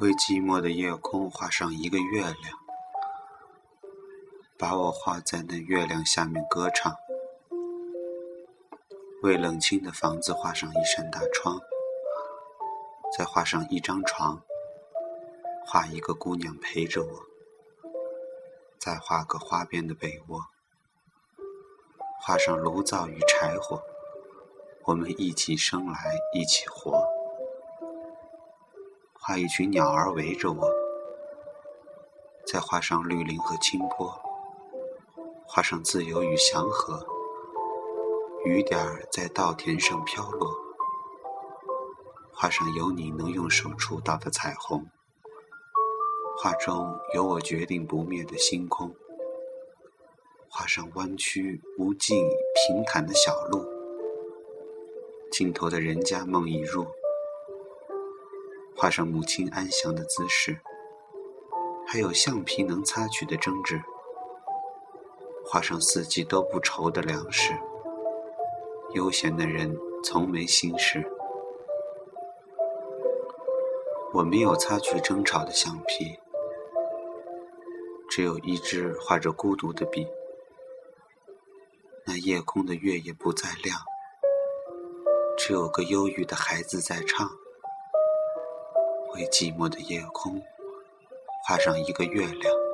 为寂寞的夜空画上一个月亮，把我画在那月亮下面歌唱。为冷清的房子画上一扇大窗，再画上一张床，画一个姑娘陪着我，再画个花边的被窝，画上炉灶与柴火，我们一起生来一起活。画一群鸟儿围着我，再画上绿林和清波，画上自由与祥和。雨点儿在稻田上飘落，画上有你能用手触到的彩虹。画中有我决定不灭的星空。画上弯曲无尽平坦的小路，尽头的人家梦已入。画上母亲安详的姿势，还有橡皮能擦去的争执。画上四季都不愁的粮食。悠闲的人从没心事。我没有擦去争吵的橡皮，只有一支画着孤独的笔。那夜空的月也不再亮，只有个忧郁的孩子在唱。为寂寞的夜空画上一个月亮。